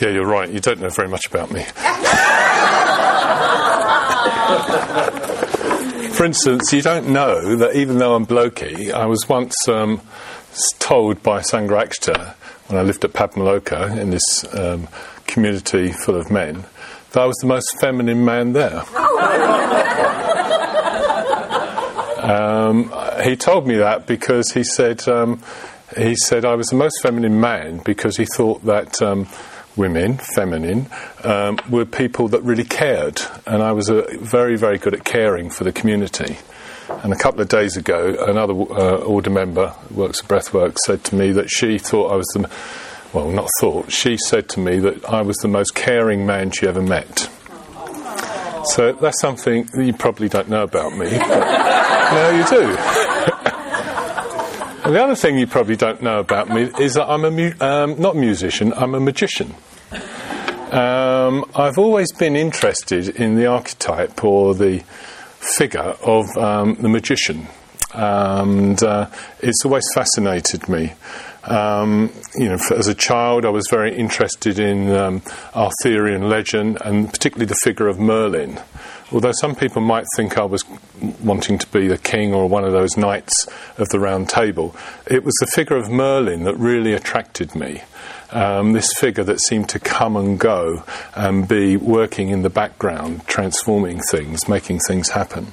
Yeah, you're right. You don't know very much about me. For instance, you don't know that even though I'm blokey, I was once um, told by Sangha when I lived at Padmaloka in this um, community full of men that I was the most feminine man there. um, he told me that because he said um, he said I was the most feminine man because he thought that um, women, feminine, um, were people that really cared, and I was uh, very, very good at caring for the community. And a couple of days ago, another uh, order member, works at Breathwork, said to me that she thought I was the, well, not thought, she said to me that I was the most caring man she ever met. So that's something that you probably don't know about me, now you do. The other thing you probably don't know about me is that I'm a mu- um, not a musician, I'm a magician. Um, I've always been interested in the archetype or the figure of um, the magician, and uh, it's always fascinated me. Um, you know, as a child, I was very interested in um, Arthurian legend and particularly the figure of Merlin. Although some people might think I was wanting to be the king or one of those knights of the round table, it was the figure of Merlin that really attracted me. Um, this figure that seemed to come and go and be working in the background, transforming things, making things happen.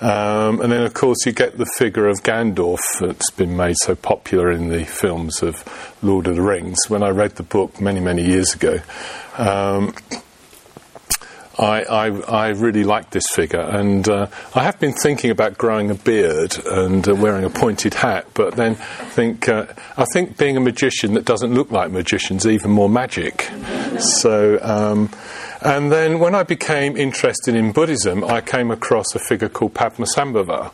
Um, and then, of course, you get the figure of Gandalf that's been made so popular in the films of Lord of the Rings. When I read the book many, many years ago, um, I, I, I, really like this figure, and uh, I have been thinking about growing a beard and uh, wearing a pointed hat. But then think uh, I think being a magician that doesn't look like magicians even more magic. So, um, and then when I became interested in Buddhism, I came across a figure called Padmasambhava,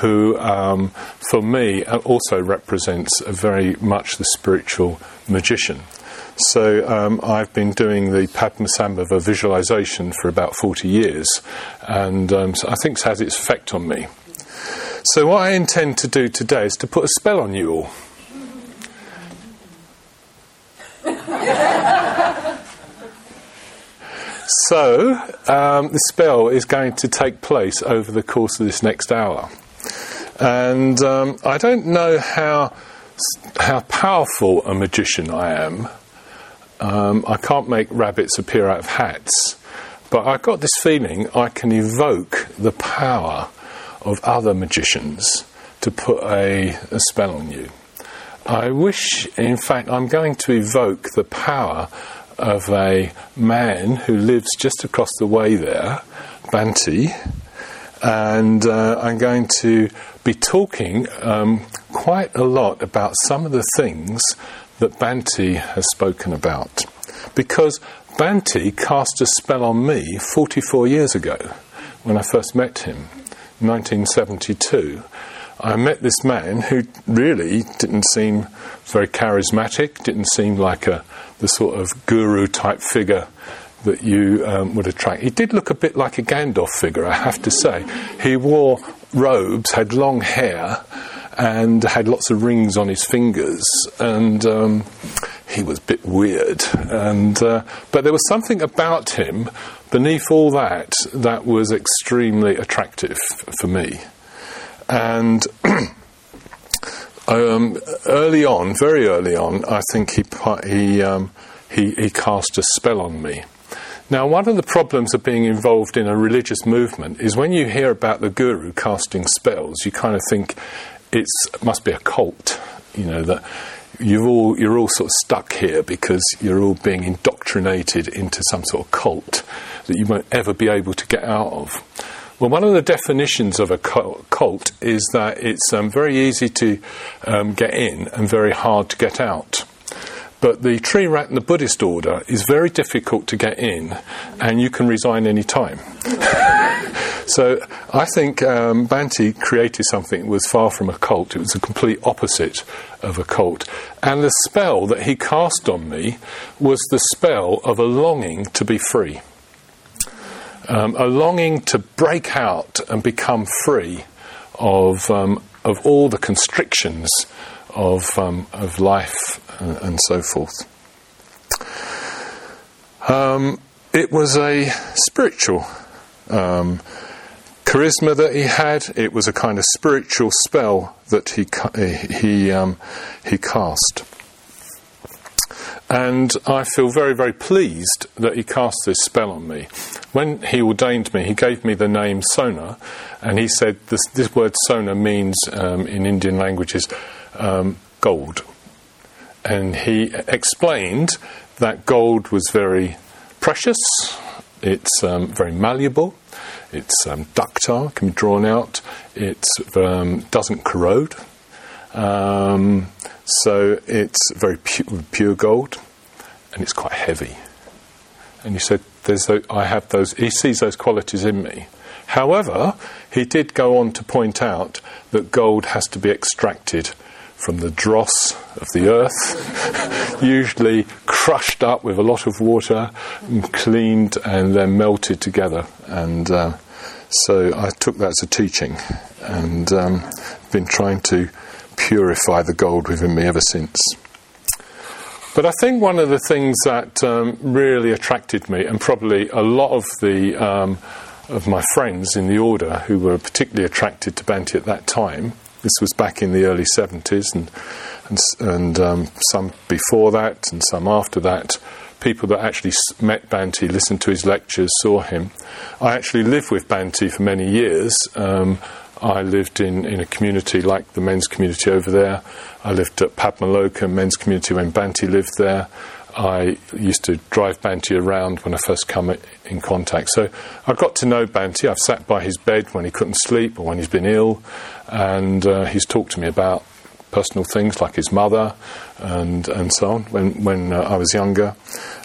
who, um, for me, uh, also represents very much the spiritual magician. So um, I've been doing the Padmasambhava visualization for about 40 years, and um, so I think it has its effect on me. So what I intend to do today is to put a spell on you all. so um, the spell is going to take place over the course of this next hour, and um, I don't know how how powerful a magician I am um, I can't make rabbits appear out of hats, but I've got this feeling I can evoke the power of other magicians to put a, a spell on you. I wish, in fact, I'm going to evoke the power of a man who lives just across the way there, Bhante, and uh, I'm going to be talking um, quite a lot about some of the things that Bhante has spoken about. Because Bhante cast a spell on me 44 years ago when I first met him, 1972. I met this man who really didn't seem very charismatic, didn't seem like a, the sort of guru type figure that you um, would attract. He did look a bit like a Gandalf figure, I have to say. He wore robes, had long hair, and had lots of rings on his fingers, and um, he was a bit weird. And uh, but there was something about him beneath all that that was extremely attractive for me. And um, early on, very early on, I think he he, um, he he cast a spell on me. Now, one of the problems of being involved in a religious movement is when you hear about the guru casting spells, you kind of think it must be a cult, you know, that you're all, you're all sort of stuck here because you're all being indoctrinated into some sort of cult that you won't ever be able to get out of. Well, one of the definitions of a cult is that it's um, very easy to um, get in and very hard to get out. But the Triratna the Buddhist order is very difficult to get in, and you can resign any time. so I think um, Bhante created something that was far from a cult. It was a complete opposite of a cult. And the spell that he cast on me was the spell of a longing to be free. Um, a longing to break out and become free of, um, of all the constrictions of, um, of life and, and so forth. Um, it was a spiritual um, charisma that he had. It was a kind of spiritual spell that he he um, he cast. And I feel very, very pleased that he cast this spell on me. When he ordained me, he gave me the name Sona, and he said this, this word Sona means um, in Indian languages um, gold. And he explained that gold was very precious, it's um, very malleable, it's um, ductile, can be drawn out, it um, doesn't corrode. Um, so it's very pure, pure, gold, and it's quite heavy. And he said, "There's I have those." He sees those qualities in me. However, he did go on to point out that gold has to be extracted from the dross of the earth, usually crushed up with a lot of water, and cleaned, and then melted together. And uh, so I took that as a teaching, and um, been trying to purify the gold within me ever since. But I think one of the things that um, really attracted me, and probably a lot of the um, of my friends in the order who were particularly attracted to Bhante at that time, this was back in the early 70s, and and, and um, some before that, and some after that. People that actually met Bhante, listened to his lectures, saw him. I actually lived with Bhante for many years. Um, I lived in, in a community like the men's community over there. I lived at Padmaloka men's community when Bhante lived there. I used to drive Bhante around when I first come in contact. So I got to know Bhante. I've sat by his bed when he couldn't sleep or when he's been ill, and uh, he's talked to me about personal things like his mother and and so on when when uh, I was younger.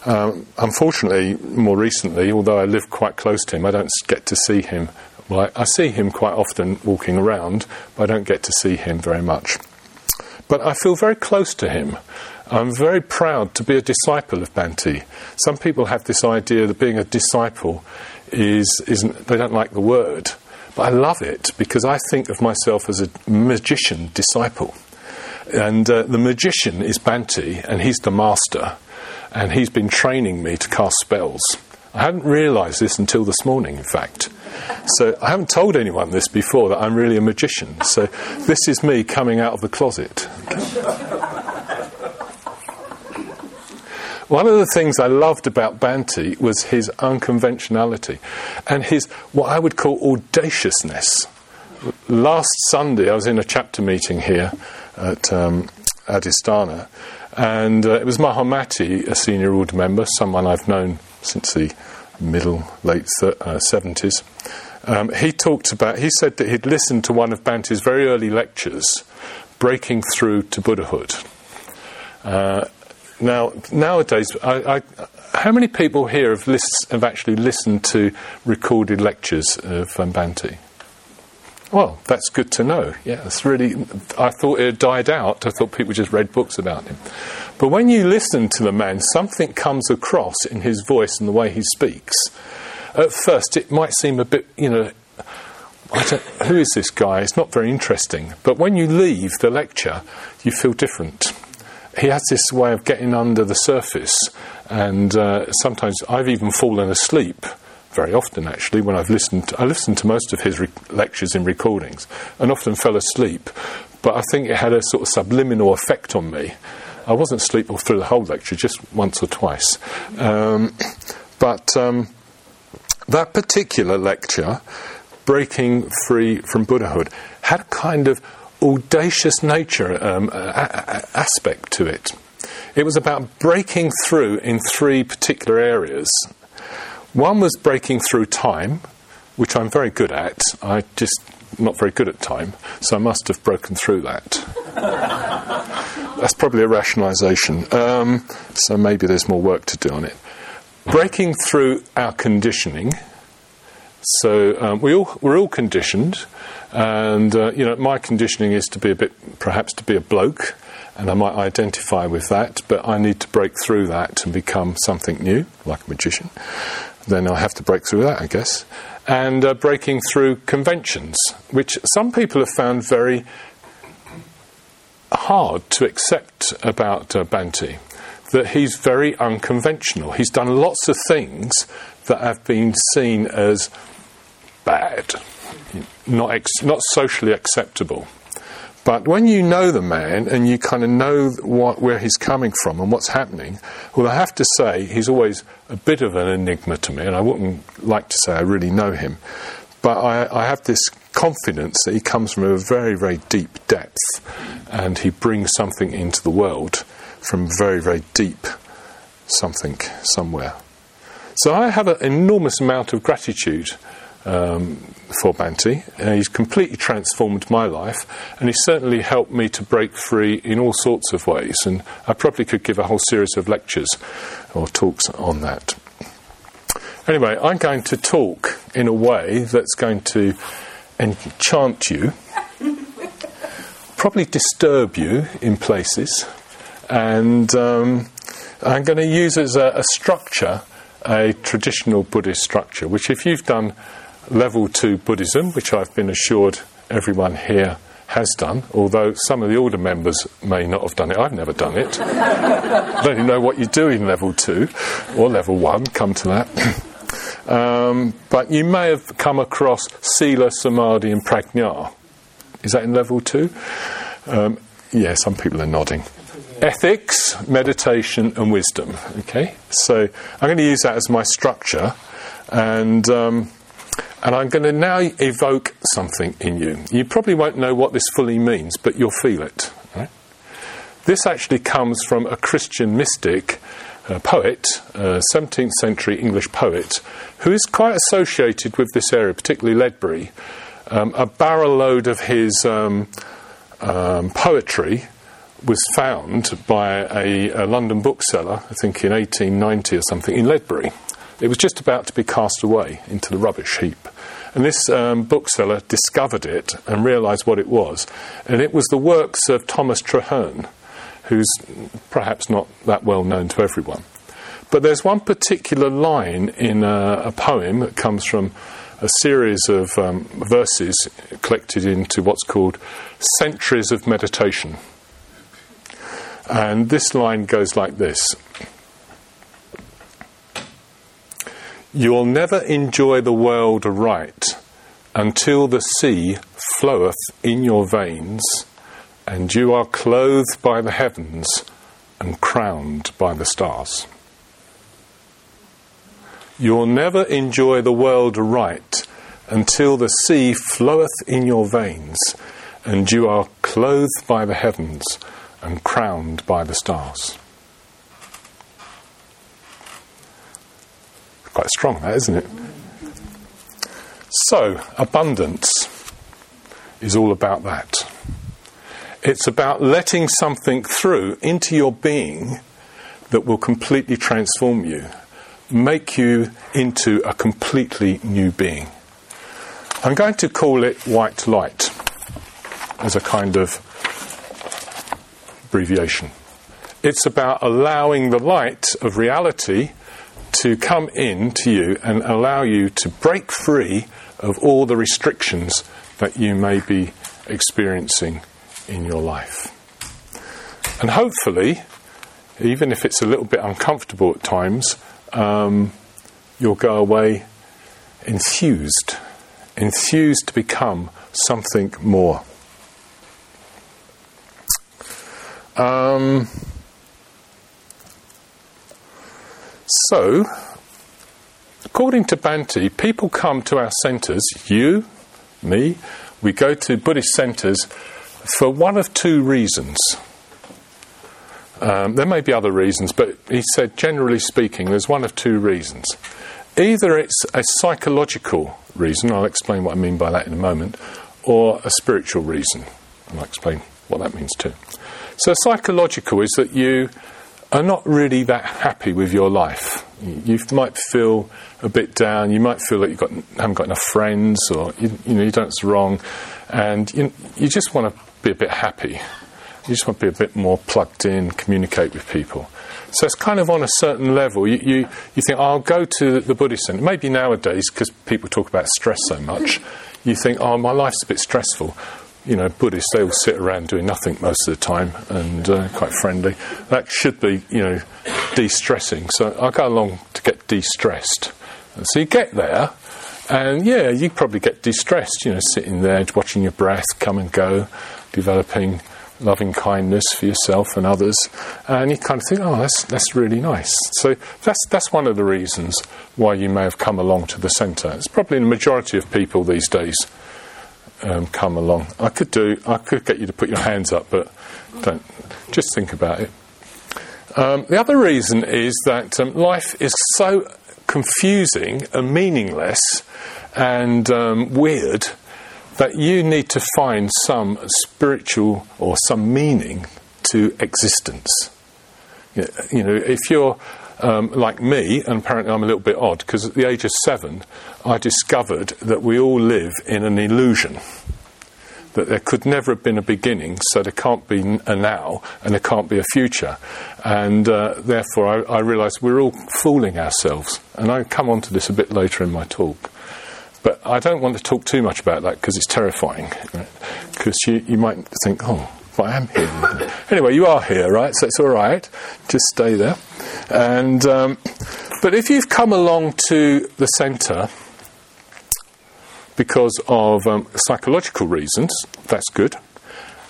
Um, unfortunately, more recently, although I live quite close to him, I don't get to see him well, I, I see him quite often walking around, but I don't get to see him very much. But I feel very close to him. I'm very proud to be a disciple of Bhante. Some people have this idea that being a disciple is isn't they don't like the word, but I love it because I think of myself as a magician disciple, and uh, the magician is Bhante, and he's the master, and he's been training me to cast spells. I hadn't realised this until this morning, in fact. So I haven't told anyone this before that I'm really a magician. So this is me coming out of the closet. One of the things I loved about Bhante was his unconventionality and his what I would call audaciousness. Last Sunday, I was in a chapter meeting here at um, Adhisthana, and uh, it was Mahamati, a senior order member, someone I've known since the middle, late uh, 70s. Um, he talked about, he said that he'd listened to one of Bhante's very early lectures, Breaking Through to Buddhahood. Uh, now, nowadays, I, I, how many people here have, list, have, actually listened to recorded lectures of um, Bhante? Well, that's good to know. Yeah, it's really. I thought it had died out. I thought people just read books about him. But when you listen to the man, something comes across in his voice and the way he speaks. At first, it might seem a bit, you know, who is this guy? It's not very interesting. But when you leave the lecture, you feel different. He has this way of getting under the surface, and uh, sometimes I've even fallen asleep very often actually when I've listened. To, I listened to most of his re- lectures in recordings and often fell asleep, but I think it had a sort of subliminal effect on me. I wasn't asleep all through the whole lecture, just once or twice. Um, but um, that particular lecture, Breaking Free from Buddhahood, had a kind of audacious nature um, a- a- aspect to it. It was about breaking through in three particular areas one was breaking through time, which I'm very good at. I just not very good at time, so I must have broken through that. That's probably a rationalisation. Um, so maybe there's more work to do on it. Breaking through our conditioning. So um, we all we're all conditioned, and uh, you know my conditioning is to be a bit, perhaps to be a bloke, and I might identify with that, but I need to break through that and become something new, like a magician then I have to break through that, I guess. And uh, breaking through conventions, which some people have found very hard to accept about uh, Bhante. that he's very unconventional. He's done lots of things that have been seen as bad, not, ex- not socially acceptable. But when you know the man and you kind of know what, where he's coming from and what's happening, well, I have to say he's always a bit of an enigma to me, and I wouldn't like to say I really know him. But I, I have this confidence that he comes from a very, very deep depth and he brings something into the world from very, very deep something somewhere. So I have an enormous amount of gratitude um, for Bhante. Uh, he's completely transformed my life, and he's certainly helped me to break free in all sorts of ways. And I probably could give a whole series of lectures or talks on that. Anyway, I'm going to talk in a way that's going to enchant you, probably disturb you in places, and um, I'm going to use as a, a structure a traditional Buddhist structure, which, if you've done level two Buddhism, which I've been assured everyone here has done, although some of the older members may not have done it. I've never done it. I don't even know what you do in level two or level one, come to that. um, but you may have come across Sila, Samadhi, and Prajna. Is that in level two? Um, yeah, some people are nodding. Ethics, meditation, and wisdom. Okay, so I'm going to use that as my structure, and um, and I'm going to now evoke something in you. You probably won't know what this fully means, but you'll feel it. This actually comes from a Christian mystic, a poet, a 17th century English poet, who is quite associated with this area, particularly Ledbury. Um, a barrel load of his um, um, poetry was found by a, a London bookseller, I think in 1890 or something, in Ledbury. It was just about to be cast away into the rubbish heap. And this um, bookseller discovered it and realised what it was. And it was the works of Thomas Traherne, who's perhaps not that well known to everyone. But there's one particular line in a, a poem that comes from a series of um, verses collected into what's called Centuries of Meditation. And this line goes like this You'll never enjoy the world aright until the sea floweth in your veins, and you are clothed by the heavens and crowned by the stars. You'll never enjoy the world aright until the sea floweth in your veins, and you are clothed by the heavens and crowned by the stars. Quite strong, that, isn't it? So, abundance is all about that. It's about letting something through into your being that will completely transform you, make you into a completely new being. I'm going to call it white light as a kind of abbreviation. It's about allowing the light of reality to come in to you and allow you to break free of all the restrictions that you may be experiencing in your life. And hopefully, even if it's a little bit uncomfortable at times, um, you'll go away enthused, enthused to become something more. Um, So, according to Bhante, people come to our centres, you, me, we go to Buddhist centres for one of two reasons. Um, there may be other reasons, but he said, generally speaking, there's one of two reasons. Either it's a psychological reason, I'll explain what I mean by that in a moment, or a spiritual reason. And I'll explain what that means too. So, psychological is that you are not really that happy with your life. You might feel a bit down. You might feel that you haven't got enough friends, or you, you know you don't it's wrong, and you, you just want to be a bit happy. You just want to be a bit more plugged in, communicate with people. So it's kind of on a certain level. You, you, you think, oh, I'll go to the Buddhist center. Maybe nowadays, because people talk about stress so much, you think, oh, my life's a bit stressful. You know, Buddhists, they all sit around doing nothing most of the time and uh, quite friendly. That should be, you know, de stressing. So I go along to get de stressed. So you get there, and yeah, you probably get de stressed, you know, sitting there, watching your breath come and go, developing loving kindness for yourself and others, and you kind of think, oh, that's that's really nice. So that's that's one of the reasons why you may have come along to the centre. It's probably the majority of people these days um, come along. I could do, I could get you to put your hands up, but don't. Just think about it. Um, the other reason is that um, life is so confusing and meaningless and um, weird that you need to find some spiritual or some meaning to existence. You know, if you're um, like me, and apparently I'm a little bit odd, because at the age of seven, I discovered that we all live in an illusion. That there could never have been a beginning, so there can't be a now, and there can't be a future. And uh, therefore, I, I realised we're all fooling ourselves. And I'll come on to this a bit later in my talk. But I don't want to talk too much about that because it's terrifying. Because right? you, you might think, oh, well, I am here. anyway, you are here, right? So it's all right. Just stay there. And um, but if you've come along to the centre because of um, psychological reasons, that's good.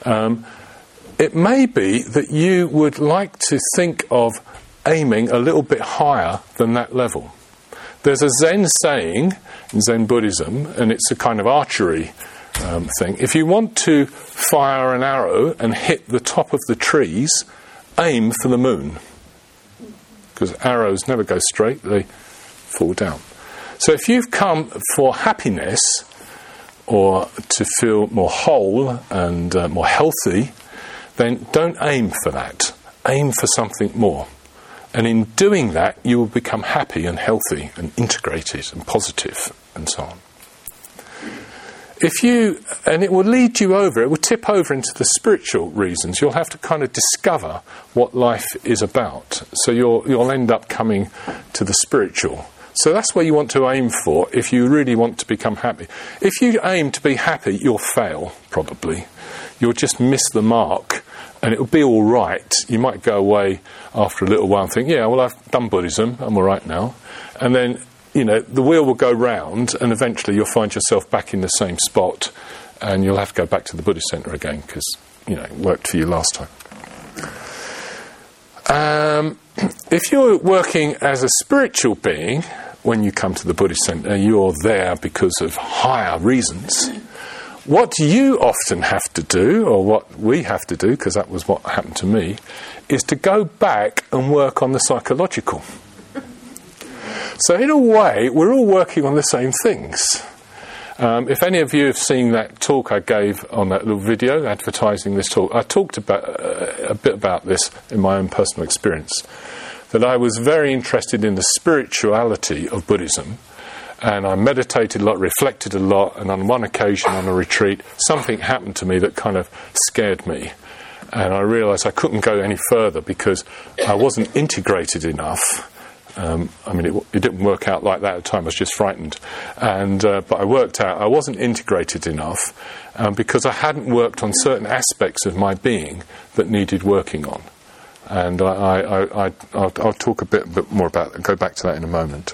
Um, it may be that you would like to think of aiming a little bit higher than that level. There's a Zen saying in Zen Buddhism, and it's a kind of archery um, thing. If you want to fire an arrow and hit the top of the trees, aim for the moon. Because arrows never go straight, they fall down. So if you've come for happiness or to feel more whole and uh, more healthy, then don't aim for that. Aim for something more. And in doing that, you will become happy and healthy and integrated and positive and so on. If you, and it will lead you over, it will tip over into the spiritual reasons. You'll have to kind of discover what life is about. So you'll, you'll end up coming to the spiritual. So that's where you want to aim for if you really want to become happy. If you aim to be happy, you'll fail, probably. You'll just miss the mark and it'll be all right. You might go away after a little while and think, yeah, well, I've done Buddhism, I'm all right now. And then, you know, the wheel will go round, and eventually you'll find yourself back in the same spot, and you'll have to go back to the Buddhist centre again because, you know, it worked for you last time. Um, if you're working as a spiritual being, when you come to the Buddhist centre, you're there because of higher reasons. What you often have to do, or what we have to do, because that was what happened to me, is to go back and work on the psychological. So, in a way, we're all working on the same things. Um, if any of you have seen that talk I gave on that little video advertising this talk, I talked about, uh, a bit about this in my own personal experience. That I was very interested in the spirituality of Buddhism and I meditated a lot, reflected a lot, and on one occasion on a retreat, something happened to me that kind of scared me. And I realized I couldn't go any further because I wasn't integrated enough. Um, I mean, it, it, didn't work out like that at the time. I was just frightened, and uh, but I worked out I wasn't integrated enough um, because I hadn't worked on certain aspects of my being that needed working on. And I, will talk a bit, bit more about. Go back to that in a moment.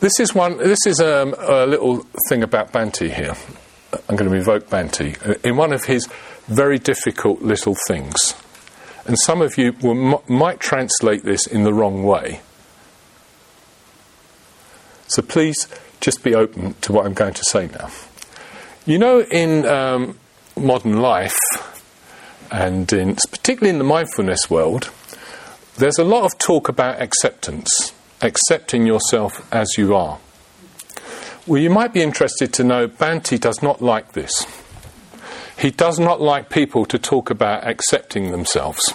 This is one. This is um, a little thing about Bhante here. I'm going to evoke Bhante uh, in one of his very difficult little things, and some of you will, might translate this in the wrong way. So please just be open to what I'm going to say now. You know, in um, modern life, and in, particularly in the mindfulness world, there's a lot of talk about acceptance accepting yourself as you are. Well, you might be interested to know Bhante does not like this. He does not like people to talk about accepting themselves.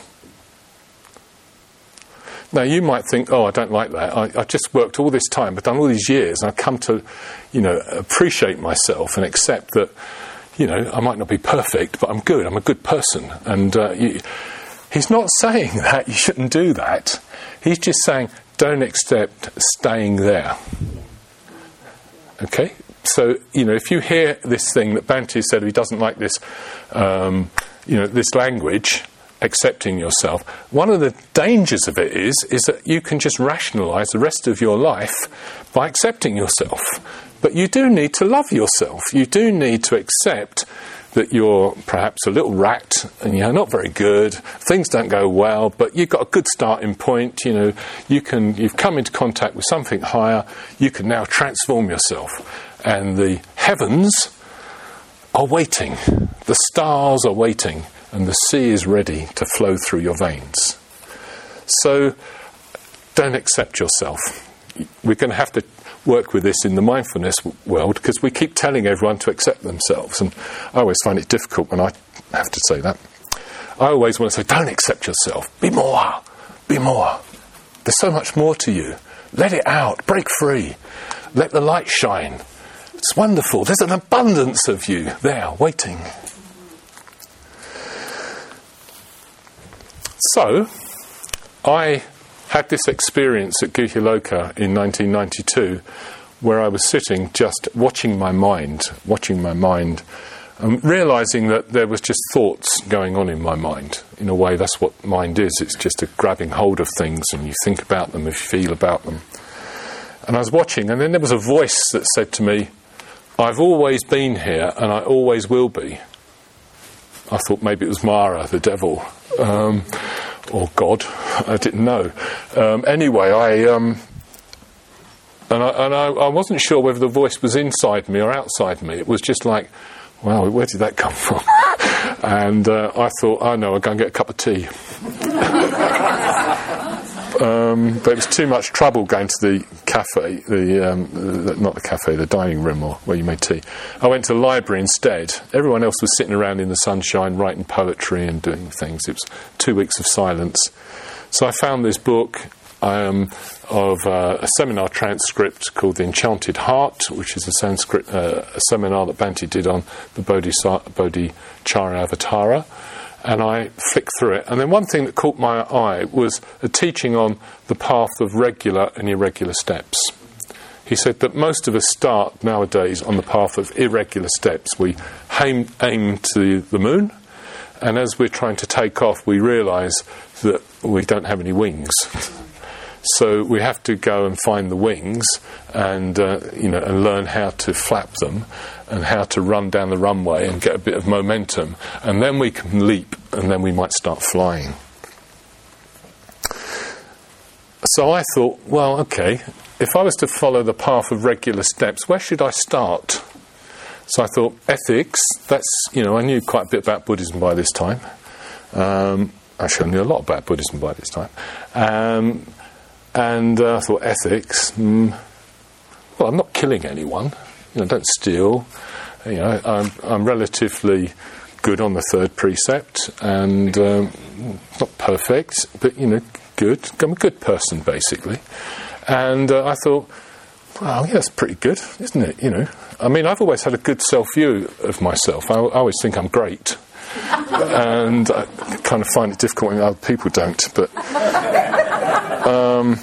Now, you might think, oh, I don't like that. I, have just worked all this time, I've done all these years, and I've come to, you know, appreciate myself and accept that, you know, I might not be perfect, but I'm good. I'm a good person. And uh, you, he's not saying that you shouldn't do that. He's just saying, don't accept staying there. Okay? So, you know, if you hear this thing that Bhante said he doesn't like this, um, you know, this language, accepting yourself, one of the dangers of it is, is that you can just rationalize the rest of your life by accepting yourself. But you do need to love yourself. You do need to accept that you're perhaps a little rat and you're not very good, things don't go well, but you've got a good starting point, you know, you can, you've come into contact with something higher, you can now transform yourself. And the heavens are waiting, the stars are waiting, and the sea is ready to flow through your veins. So don't accept yourself. We're going to have to work with this in the mindfulness world because we keep telling everyone to accept themselves. And I always find it difficult when I have to say that. I always want to say, don't accept yourself. Be more. Be more. There's so much more to you. Let it out. Break free. Let the light shine. It's wonderful. There's an abundance of you there waiting. So, I had this experience at Guhyaloka in 1992 where I was sitting just watching my mind, watching my mind, and realizing that there was just thoughts going on in my mind. In a way, that's what mind is it's just a grabbing hold of things and you think about them, if you feel about them. And I was watching, and then there was a voice that said to me, I've always been here and I always will be. I thought maybe it was Mara, the devil. Um, or God, I didn't know. Um, anyway, I um, and, I, and I, I, wasn't sure whether the voice was inside me or outside me. It was just like, wow, where did that come from? and uh, I thought, oh no, I'll go and get a cup of tea. Um, but it was too much trouble going to the cafe, the, um, the, not the cafe, the dining room or where you made tea. I went to the library instead. Everyone else was sitting around in the sunshine writing poetry and doing things. It was two weeks of silence. So I found this book um, of uh, a seminar transcript called The Enchanted Heart, which is a Sanskrit uh, a seminar that Bhante did on the Bodhicharya Avatara and I flicked through it. And then one thing that caught my eye was a teaching on the path of regular and irregular steps. He said that most of us start nowadays on the path of irregular steps. We aim, aim to the moon, and as we're trying to take off, we realize that we don't have any wings. So we have to go and find the wings and uh, you know and learn how to flap them and how to run down the runway and get a bit of momentum, and then we can leap and then we might start flying. So I thought, well, okay, if I was to follow the path of regular steps, where should I start? So I thought, ethics, that's, you know, I knew quite a bit about Buddhism by this time. Um, actually, I knew a lot about Buddhism by this time. Um, and uh, I thought, ethics, mm, well, I'm not killing anyone. You know, don't steal. You know, I'm, I'm relatively good on the third precept and um, not perfect, but, you know, good. I'm a good person, basically. And uh, I thought, well, yeah, that's pretty good, isn't it? You know, I mean, I've always had a good self view of myself. I, I always think I'm great. and I kind of find it difficult when other people don't. But um,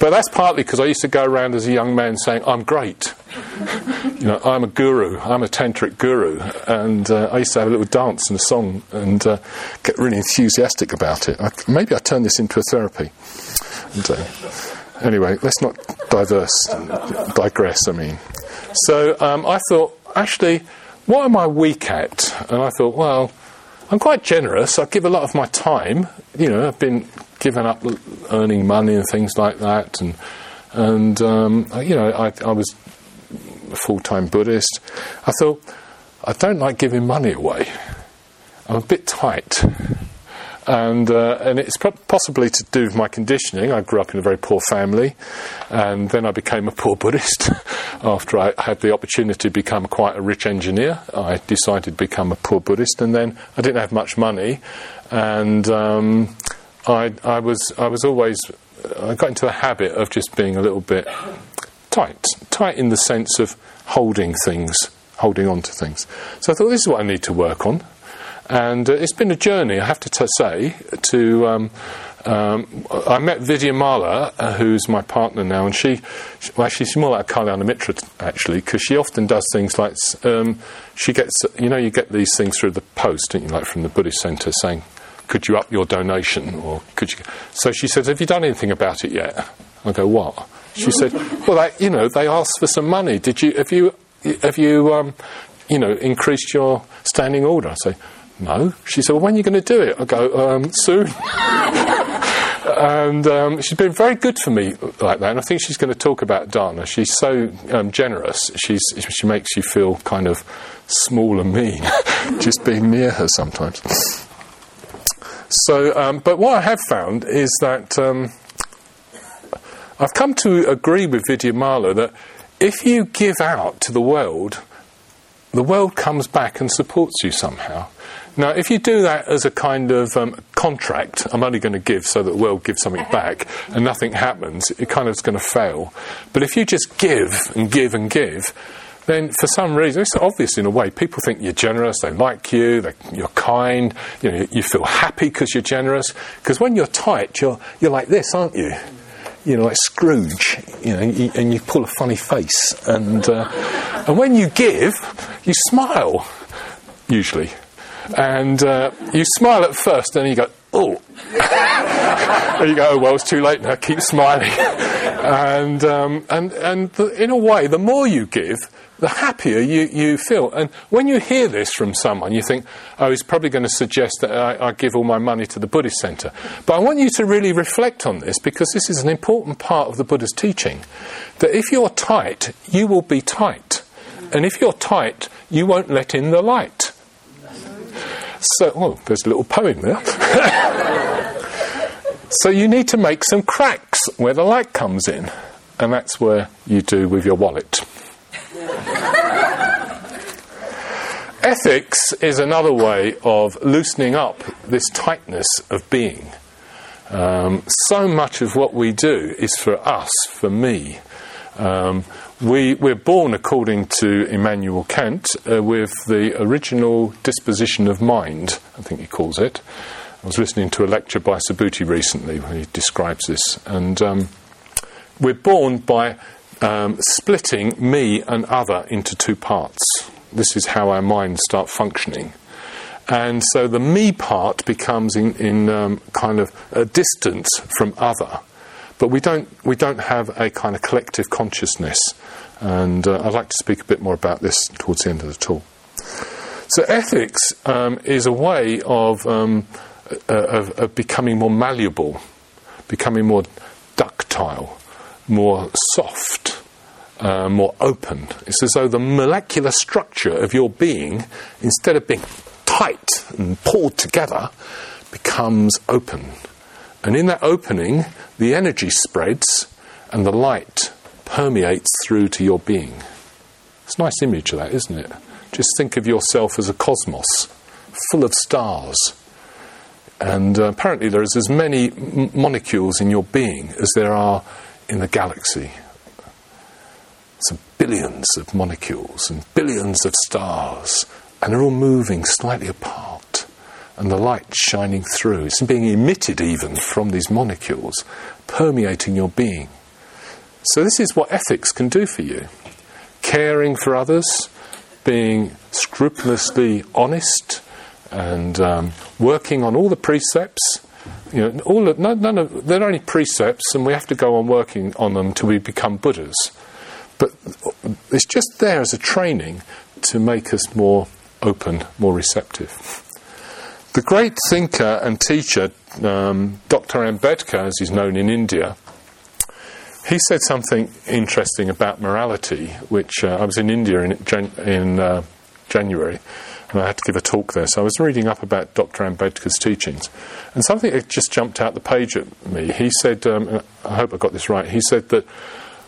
but that's partly because I used to go around as a young man saying, I'm great. you know, I'm a guru, I'm a tantric guru. And uh, I used to have a little dance and a song and uh, get really enthusiastic about it. I, maybe I turn this into a therapy. And, uh, anyway, let's not diverse, digress, I mean. So um, I thought, actually, what am I weak at? And I thought, well, I'm quite generous. I give a lot of my time. You know, I've been given up earning money and things like that, and and um, you know, I, I was a full-time Buddhist. I thought I don't like giving money away. I'm a bit tight and uh, and it's possibly to do with my conditioning. I grew up in a very poor family, and then I became a poor Buddhist. After I had the opportunity to become quite a rich engineer, I decided to become a poor Buddhist, and then I didn't have much money, and um, I, I was I was always I got into the habit of just being a little bit tight, tight in the sense of holding things, holding on to things. So I thought this is what I need to work on. And uh, it's been a journey, I have to t- say, to um, um, I met Vidyamala, uh, who's my partner now, and she, well, actually, she's more like Kalyana Mitra, actually, because she often does things like, um, she gets, you know, you get these things through the post, don't you, like from the Buddhist Centre saying, could you up your donation, or could you? So she says, have you done anything about it yet? I go, what? She said, well, you know, they asked for some money. Did you, have you, have you, um, you know, increased your standing order? I say, no. She said, well, when are you going to do it? I go, um, soon. and um, she's been very good for me like that. And I think she's going to talk about Dana. She's so um, generous. She's, she makes you feel kind of small and mean just being near her sometimes. So, um, but what I have found is that um, I've come to agree with Vidyamala that if you give out to the world, the world comes back and supports you somehow. Now, if you do that as a kind of um, contract, I'm only going to give so that the world gives something back and nothing happens, it kind of is going to fail. But if you just give and give and give, then for some reason, it's obvious in a way, people think you're generous, they like you, they, you're kind, you, know, you feel happy because you're generous. Because when you're tight, you're, you're like this, aren't you? You know, like Scrooge, you know, and you pull a funny face. And, uh, and when you give, you smile, usually. And uh, you smile at first, then you go, oh. and you go, oh, well, it's too late now, keep smiling. and um, and, and the, in a way, the more you give, the happier you, you feel. And when you hear this from someone, you think, oh, he's probably going to suggest that I, I, give all my money to the Buddhist Centre. But I want you to really reflect on this because this is an important part of the Buddha's teaching. That if you're tight, you will be tight. And if you're tight, you won't let in the light. So, oh, there's a little poem there. so you need to make some cracks where the light comes in. And that's where you do with your wallet. Ethics is another way of loosening up this tightness of being. Um, so much of what we do is for us, for me. Um, we, we're born, according to Immanuel Kant, uh, with the original disposition of mind, I think he calls it. I was listening to a lecture by Subhuti recently where he describes this. And um, we're born by um, splitting me and other into two parts. This is how our minds start functioning. And so the me part becomes in, in um, kind of a distance from other. But we don't, we don't have a kind of collective consciousness. And uh, I'd like to speak a bit more about this towards the end of the talk. So, ethics um, is a way of, um, of, of becoming more malleable, becoming more ductile, more soft, uh, more open. It's as though the molecular structure of your being, instead of being tight and pulled together, becomes open. And in that opening, the energy spreads and the light permeates through to your being. It's a nice image of that, isn't it? Just think of yourself as a cosmos full of stars. And uh, apparently, there is as many m- molecules in your being as there are in the galaxy. Some billions of molecules and billions of stars, and they're all moving slightly apart. And the light shining through. It's being emitted even from these molecules, permeating your being. So, this is what ethics can do for you caring for others, being scrupulously honest, and um, working on all the precepts you know, all of, none, none of, they're only precepts, and we have to go on working on them till we become Buddhas. But it's just there as a training to make us more open, more receptive. The great thinker and teacher, um, Dr. Ambedkar, as he's known in India, he said something interesting about morality, which uh, I was in India in, in uh, January, and I had to give a talk there. So I was reading up about Dr. Ambedkar's teachings, and something just jumped out the page at me. He said, um, I hope I got this right. He said that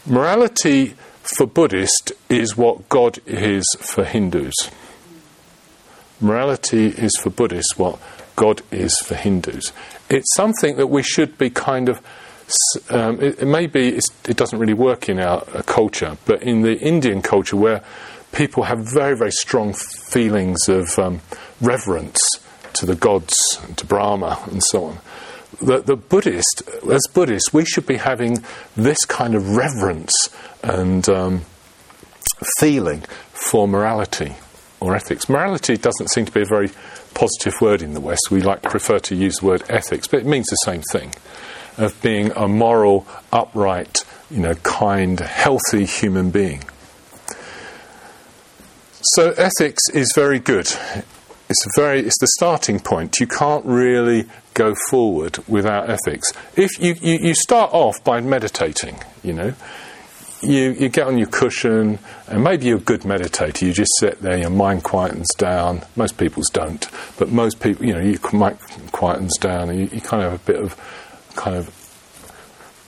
morality for Buddhist is what God is for Hindus. Morality is for Buddhists what God is for Hindus. It's something that we should be kind of. Um, it, it maybe it doesn't really work in our uh, culture, but in the Indian culture, where people have very, very strong feelings of um, reverence to the gods, to Brahma, and so on. that the Buddhist, as Buddhists, we should be having this kind of reverence and um, feeling for morality or ethics. Morality doesn't seem to be a very positive word in the West. We like prefer to use the word ethics, but it means the same thing of being a moral, upright, you know, kind, healthy human being. So ethics is very good. It's very it's the starting point. You can't really go forward without ethics. If you, you, you start off by meditating, you know, you, you get on your cushion, and maybe you're a good meditator. You just sit there, your mind quietens down. Most people's don't, but most people, you know, you might quietens down, and you, you kind of have a bit of kind of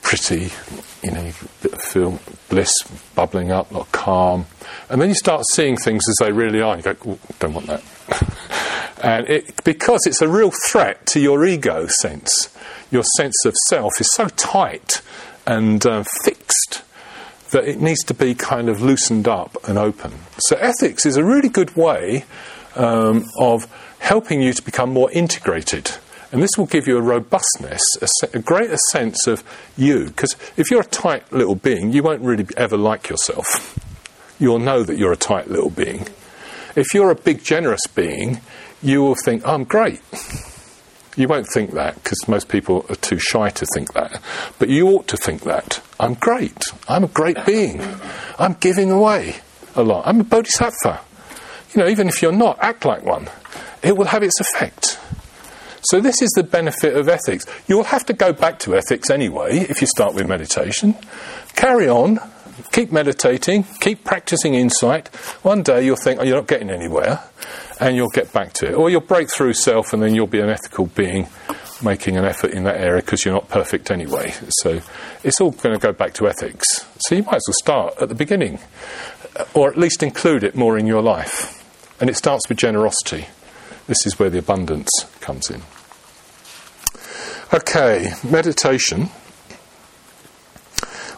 pretty, you know, feel bliss bubbling up, not calm, and then you start seeing things as they really are. And you go, don't want that, and it, because it's a real threat to your ego sense. Your sense of self is so tight and uh, fixed that it needs to be kind of loosened up and open. So, ethics is a really good way um, of helping you to become more integrated. And this will give you a robustness, a, se- a greater sense of you. Because if you're a tight little being, you won't really ever like yourself. You'll know that you're a tight little being. If you're a big, generous being, you will think, I'm great. You won't think that because most people are too shy to think that. But you ought to think that. I'm great. I'm a great being. I'm giving away a lot. I'm a bodhisattva. You know, even if you're not, act like one. It will have its effect. So, this is the benefit of ethics. You'll have to go back to ethics anyway if you start with meditation. Carry on, keep meditating, keep practicing insight. One day you'll think, oh, you're not getting anywhere and you'll get back to it. Or you'll break through self and then you'll be an ethical being making an effort in that area because you're not perfect anyway. So it's all going to go back to ethics. So you might as well start at the beginning or at least include it more in your life. And it starts with generosity. This is where the abundance comes in. Okay, meditation.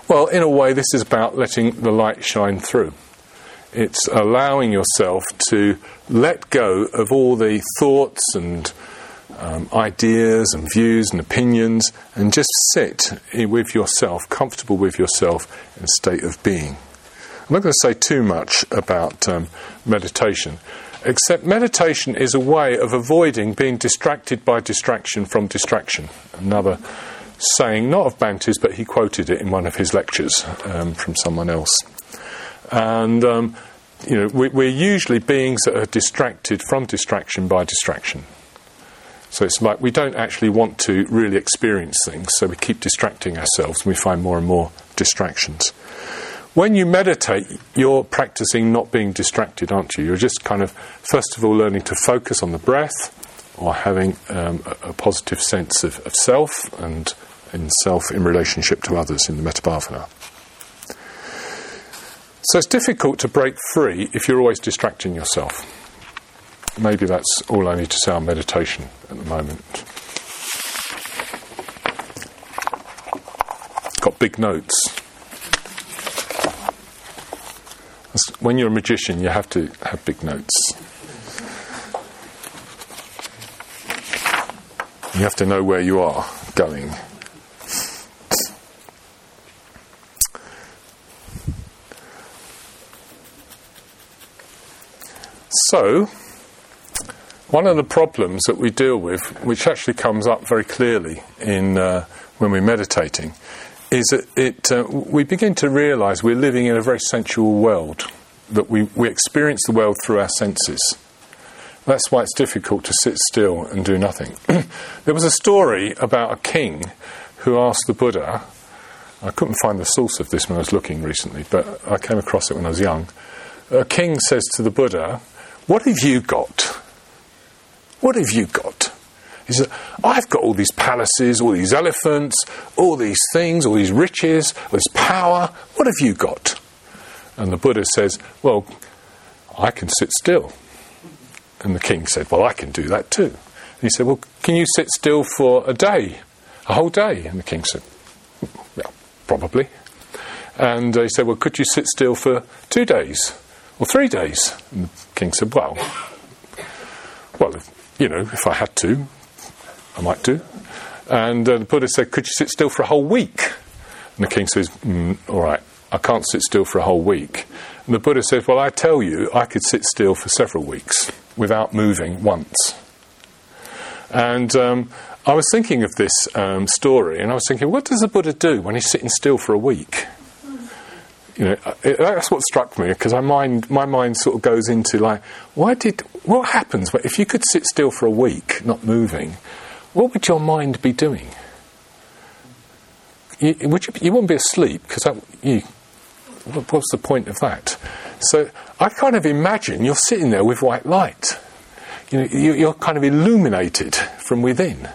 Well, in a way, this is about letting the light shine through. It's allowing yourself to let go of all the thoughts and um, ideas and views and opinions and just sit with yourself, comfortable with yourself in a state of being. I'm not going to say too much about um, meditation, except meditation is a way of avoiding being distracted by distraction from distraction. Another saying, not of Bhante's, but he quoted it in one of his lectures um, from someone else. And, um, you know, we, we're usually beings that are distracted from distraction by distraction. So it's like we don't actually want to really experience things, so we keep distracting ourselves and we find more and more distractions. When you meditate, you're practicing not being distracted, aren't you? You're just kind of, first of all, learning to focus on the breath or having um, a, a, positive sense of, of self and in self in relationship to others in the Metabhavana. So it's difficult to break free if you're always distracting yourself. Maybe that's all I need to say on meditation at the moment. Got big notes. When you're a magician, you have to have big notes. You have to know where you are going. So, one of the problems that we deal with, which actually comes up very clearly in uh, when we're meditating, is that it, uh, we begin to realize we're living in a very sensual world, that we, we experience the world through our senses. That's why it's difficult to sit still and do nothing. there was a story about a king who asked the Buddha, I couldn't find the source of this when I was looking recently, but I came across it when I was young. A king says to the Buddha, what have you got? What have you got? He I've got all these palaces, all these elephants, all these things, all these riches, all this power. What have you got? And the Buddha says, Well, I can sit still. And the king said, Well, I can do that too. And he said, Well, can you sit still for a day, a whole day? And the king said, Well, probably. And he said, Well, could you sit still for two days? or three days. And the king said, Well, well, you know, if I had to, I might do. And uh, the Buddha said, Could you sit still for a whole week? And the king says, mm, All right, I can't sit still for a whole week. And the Buddha said, Well, I tell you, I could sit still for several weeks without moving once. And um, I was thinking of this um, story, and I was thinking, what does the Buddha do when he's sitting still for a week? You know, uh, it, that's what struck me because my mind, my mind sort of goes into like, why did, what happens if you could sit still for a week, not moving? What would your mind be doing? You, would you, you wouldn't be asleep because you, what's the point of that? So I kind of imagine you're sitting there with white light. You know, you're kind of illuminated from within,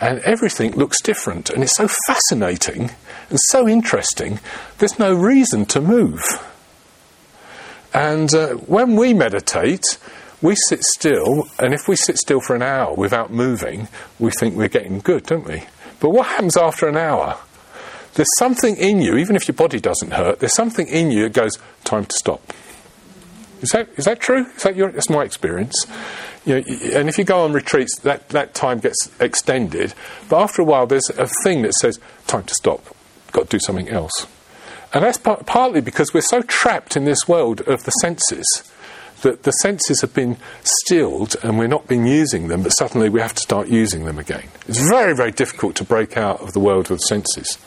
and everything looks different, and it's so fascinating and so interesting. There's no reason to move. And uh, when we meditate, we sit still, and if we sit still for an hour without moving, we think we're getting good, don't we? But what happens after an hour? There's something in you, even if your body doesn't hurt, there's something in you that goes, time to stop. Is that, is that true? Is that your, that's my experience. You know, and if you go on retreats, that, that time gets extended. But after a while, there's a thing that says, time to stop, got to do something else. And that's par- partly because we're so trapped in this world of the senses that the senses have been stilled and we're not been using them, but suddenly we have to start using them again. It's very, very difficult to break out of the world of senses.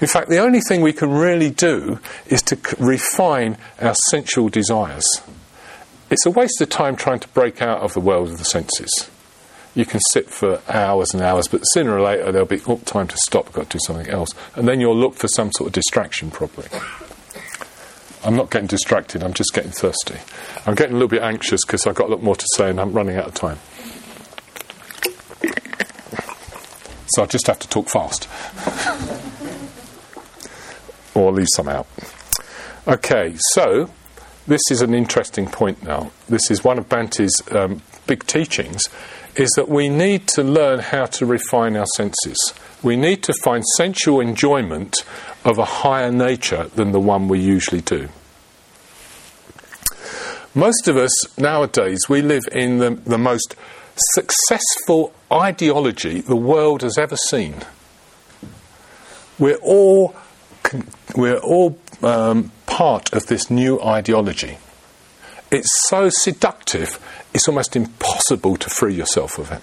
In fact, the only thing we can really do is to refine our sensual desires. It's a waste of time trying to break out of the world of the senses. You can sit for hours and hours, but sooner or later there'll be oh, time to stop, got to do something else. And then you'll look for some sort of distraction, probably. I'm not getting distracted, I'm just getting thirsty. I'm getting a little bit anxious because I've got a lot more to say and I'm running out of time. So I just have to talk fast or leave some out. Okay, so this is an interesting point now. This is one of Bhante's um, big teachings, is that we need to learn how to refine our senses. We need to find sensual enjoyment of a higher nature than the one we usually do. Most of us nowadays, we live in the, the most successful ideology the world has ever seen. We're all we're all um, part of this new ideology. It's so seductive, it's almost impossible to free yourself of it.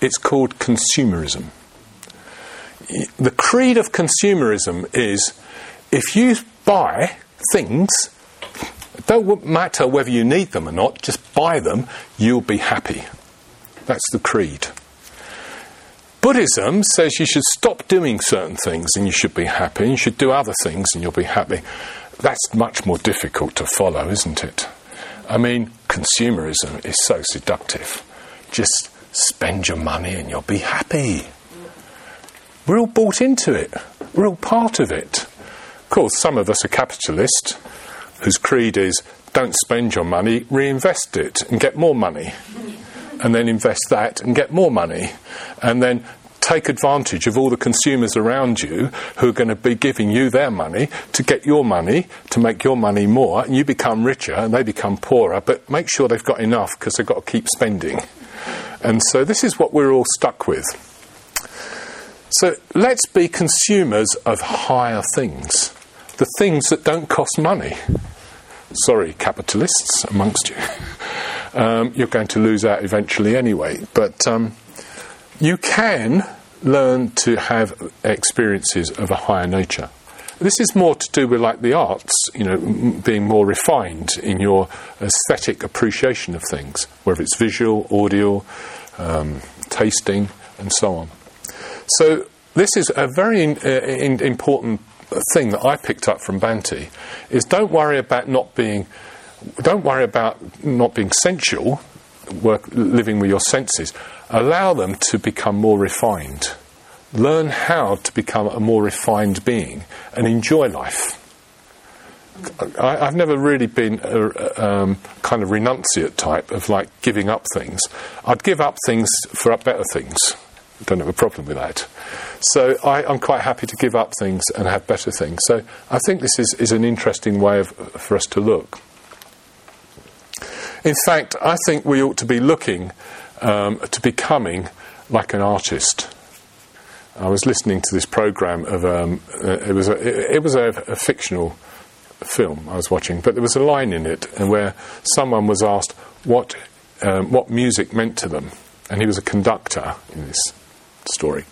It's called consumerism. The creed of consumerism is if you buy things, it don't matter whether you need them or not, just buy them, you'll be happy. That's the creed. Buddhism says you should stop doing certain things and you should be happy, you should do other things and you'll be happy. That's much more difficult to follow, isn't it? I mean, consumerism is so seductive. Just spend your money and you'll be happy. We're all bought into it, we're all part of it. Of course, some of us are capitalists whose creed is don't spend your money, reinvest it and get more money and then invest that and get more money. And then take advantage of all the consumers around you who are going to be giving you their money to get your money, to make your money more, and you become richer and they become poorer, but make sure they've got enough because they've got to keep spending. And so this is what we're all stuck with. So let's be consumers of higher things, the things that don't cost money. Sorry, capitalists amongst you. um, you're going to lose out eventually anyway. But um, you can learn to have experiences of a higher nature. This is more to do with like the arts, you know, m- being more refined in your aesthetic appreciation of things, whether it's visual, audio, um, tasting, and so on. So this is a very uh, in, important thing that I picked up from Bhante is don't worry about not being don't worry about not being sensual, work, living with your senses. Allow them to become more refined. Learn how to become a more refined being and enjoy life. I, have never really been a um, kind of renunciate type of like giving up things. I'd give up things for better things. Don't have a problem with that. So I, am quite happy to give up things and have better things. So I think this is, is an interesting way of, for us to look. In fact, I think we ought to be looking um, to becoming like an artist. I was listening to this program of um, uh, it was a, it, was a, a, fictional film I was watching, but there was a line in it where someone was asked what um, what music meant to them, and he was a conductor in this story,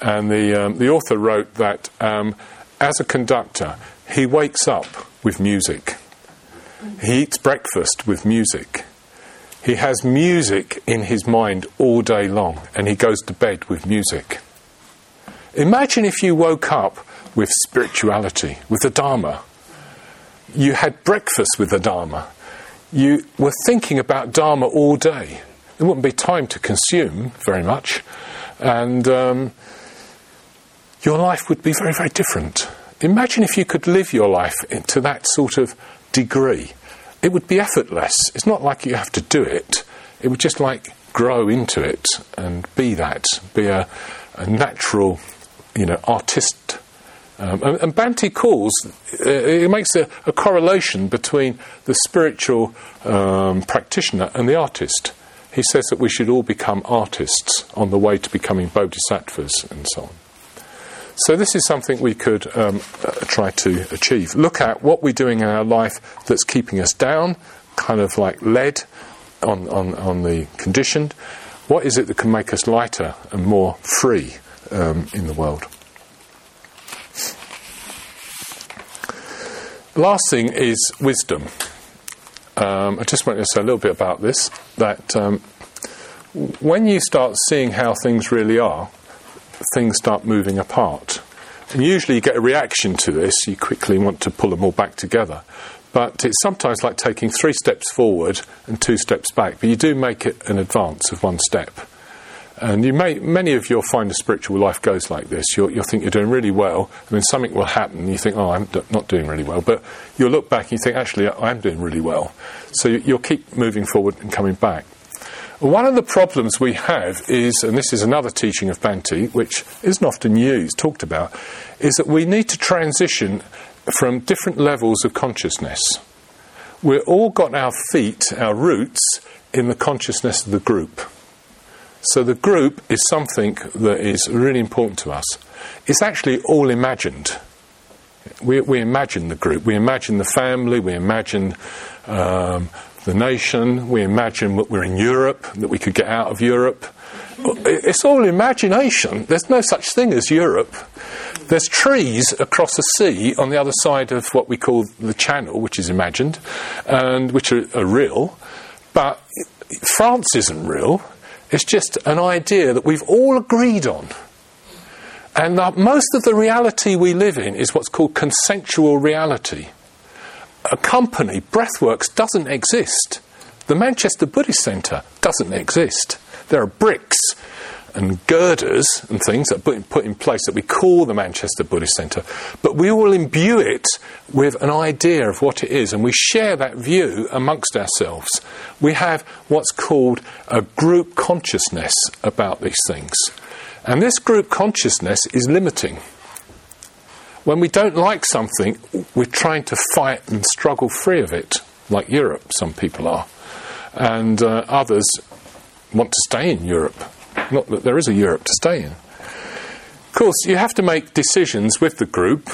and the um, the author wrote that um, as a conductor he wakes up with music, he eats breakfast with music. He has music in his mind all day long, and he goes to bed with music. Imagine if you woke up with spirituality, with the Dharma. You had breakfast with the Dharma. You were thinking about Dharma all day. There wouldn't be time to consume very much. And um, your life would be very, very different. Imagine if you could live your life to that sort of degree. It would be effortless. It's not like you have to do it. It would just like grow into it and be that, be a, a natural you know, artist. Um, and, and, Bhante calls, uh, it makes a, a, correlation between the spiritual um, practitioner and the artist. He says that we should all become artists on the way to becoming bodhisattvas and so on. So, this is something we could um, uh, try to achieve. Look at what we're doing in our life that's keeping us down, kind of like lead on, on, on the conditioned. What is it that can make us lighter and more free um, in the world. Last thing is wisdom. Um, I just want to say a little bit about this. That um, when you start seeing how things really are, things start moving apart. And usually you get a reaction to this, you quickly want to pull them all back together. But it's sometimes like taking three steps forward and two steps back, but you do make it an advance of one step. And you may, many of you will find a spiritual life goes like this. You'll, you'll think you're doing really well, and then something will happen, you think, oh, I'm not doing really well. But you'll look back and you think, actually, I am doing really well. So you, you'll keep moving forward and coming back. One of the problems we have is, and this is another teaching of Bhante, which isn't often used, talked about, is that we need to transition from different levels of consciousness. We've all got our feet, our roots, in the consciousness of the group. So the group is something that is really important to us. It's actually all imagined. We, we imagine the group, we imagine the family, we imagine um, the nation, we imagine that we're in Europe, that we could get out of Europe. It's all imagination. There's no such thing as Europe. There's trees across the sea on the other side of what we call the channel, which is imagined, and which are, are real. But France isn't real. It's just an idea that we've all agreed on. And that most of the reality we live in is what's called consensual reality. A company, Breathworks, doesn't exist. The Manchester Buddhist Centre doesn't exist. There are bricks and girders and things that are put in place that we call the Manchester Buddhist Centre, but we all imbue it with an idea of what it is, and we share that view amongst ourselves. We have what's called a group consciousness about these things. And this group consciousness is limiting. When we don't like something, we're trying to fight and struggle free of it, like Europe, some people are. And uh, others want to stay in Europe not that there is a Europe to stay in. Of course, you have to make decisions with the group,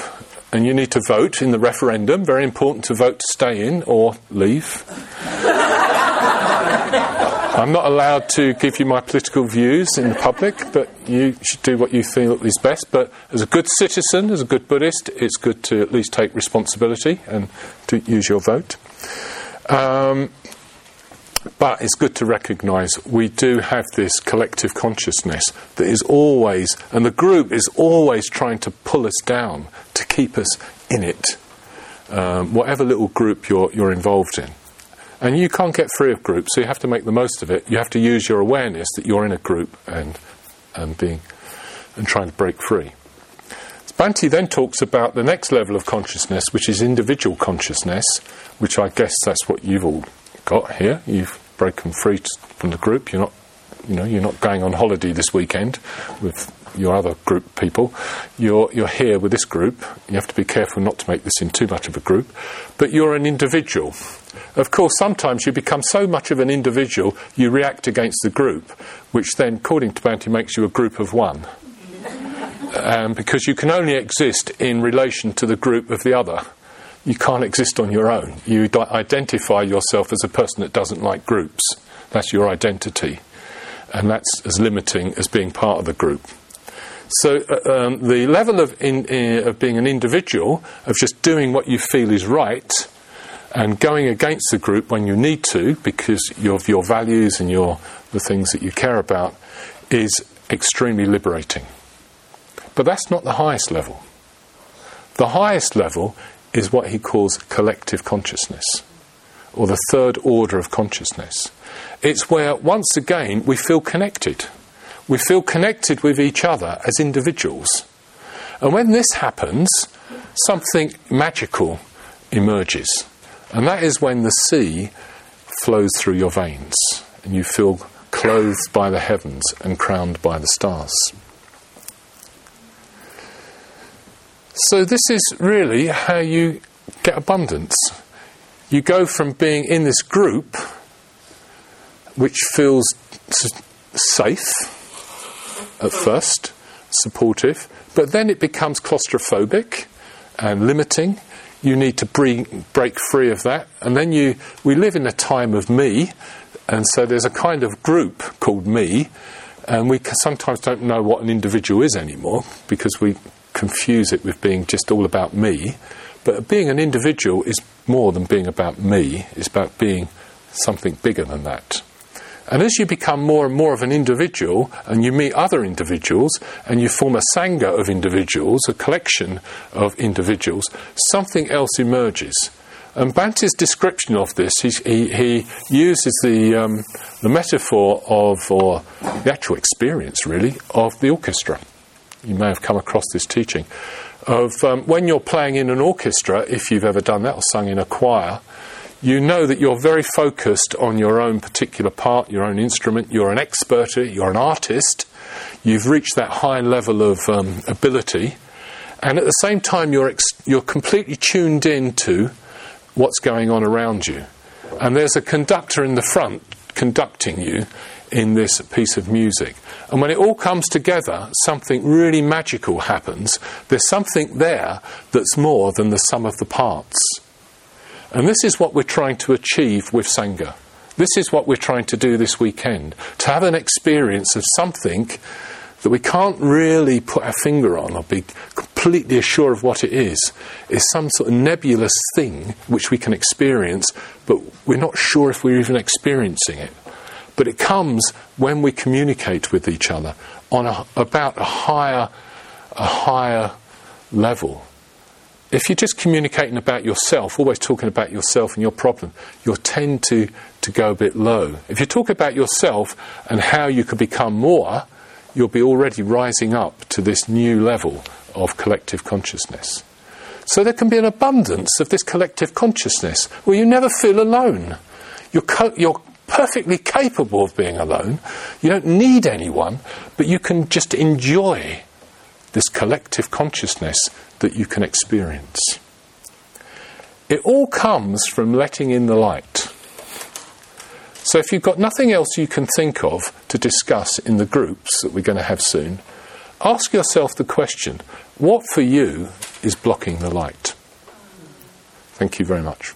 and you need to vote in the referendum. Very important to vote to stay in or leave. I'm not allowed to give you my political views in the public, but you should do what you feel is best. But as a good citizen, as a good Buddhist, it's good to at least take responsibility and to use your vote. Um, but it's good to recognise we do have this collective consciousness that is always, and the group is always trying to pull us down to keep us in it, um, whatever little group you're, you're involved in. And you can't get free of groups, so you have to make the most of it. You have to use your awareness that you're in a group and, and, being, and trying to break free. Bhante then talks about the next level of consciousness, which is individual consciousness, which I guess that's what you've all got here. You've broken free from the group. You're not, you know, you're not going on holiday this weekend with your other group people. You're you're here with this group. You have to be careful not to make this in too much of a group. But you're an individual. Of course, sometimes you become so much of an individual you react against the group, which then, according to Bhante, makes you a group of one. um, because you can only exist in relation to the group of the other. You can't exist on your own. You identify yourself as a person that doesn't like groups. That's your identity. And that's as limiting as being part of the group. So uh, um, the level of, in, uh, of being an individual, of just doing what you feel is right, and going against the group when you need to because of your values and your the things that you care about, is extremely liberating. But that's not the highest level. The highest level is what he calls collective consciousness, or the third order of consciousness. It's where, once again, we feel connected. We feel connected with each other as individuals. And when this happens, something magical emerges. And that is when the sea flows through your veins and you feel clothed by the heavens and crowned by the stars. So, this is really how you get abundance. You go from being in this group, which feels safe at first, supportive, but then it becomes claustrophobic and limiting. You need to break free of that. And then you, we live in a time of me, and so there's a kind of group called me, and we sometimes don't know what an individual is anymore because we confuse it with being just all about me. But being an individual is more than being about me, it's about being something bigger than that. And as you become more and more of an individual and you meet other individuals and you form a sangha of individuals, a collection of individuals, something else emerges. And Bhante's description of this, he, he uses the, um, the metaphor of, or the actual experience really, of the orchestra you may have come across this teaching of um, when you're playing in an orchestra, if you've ever done that or sung in a choir, you know that you're very focused on your own particular part, your own instrument, you're an expert, you're an artist, you've reached that high level of um, ability, and at the same time, you're, ex- you're completely tuned in to what's going on around you. And there's a conductor in the front conducting you in this piece of music. And when it all comes together, something really magical happens. There's something there that's more than the sum of the parts. And this is what we're trying to achieve with Sangha. This is what we're trying to do this weekend to have an experience of something that we can't really put our finger on or be completely assured of what it is, is some sort of nebulous thing which we can experience, but we're not sure if we're even experiencing it. But it comes when we communicate with each other on a, about a higher, a higher level. If you're just communicating about yourself, always talking about yourself and your problem, you'll tend to, to go a bit low. If you talk about yourself and how you could become more, you'll be already rising up to this new level of collective consciousness. So there can be an abundance of this collective consciousness where you never feel alone. You're, co- you're perfectly capable of being alone. You don't need anyone, but you can just enjoy this collective consciousness that you can experience. It all comes from letting in the light. So, if you've got nothing else you can think of to discuss in the groups that we're going to have soon, ask yourself the question what for you is blocking the light? Thank you very much.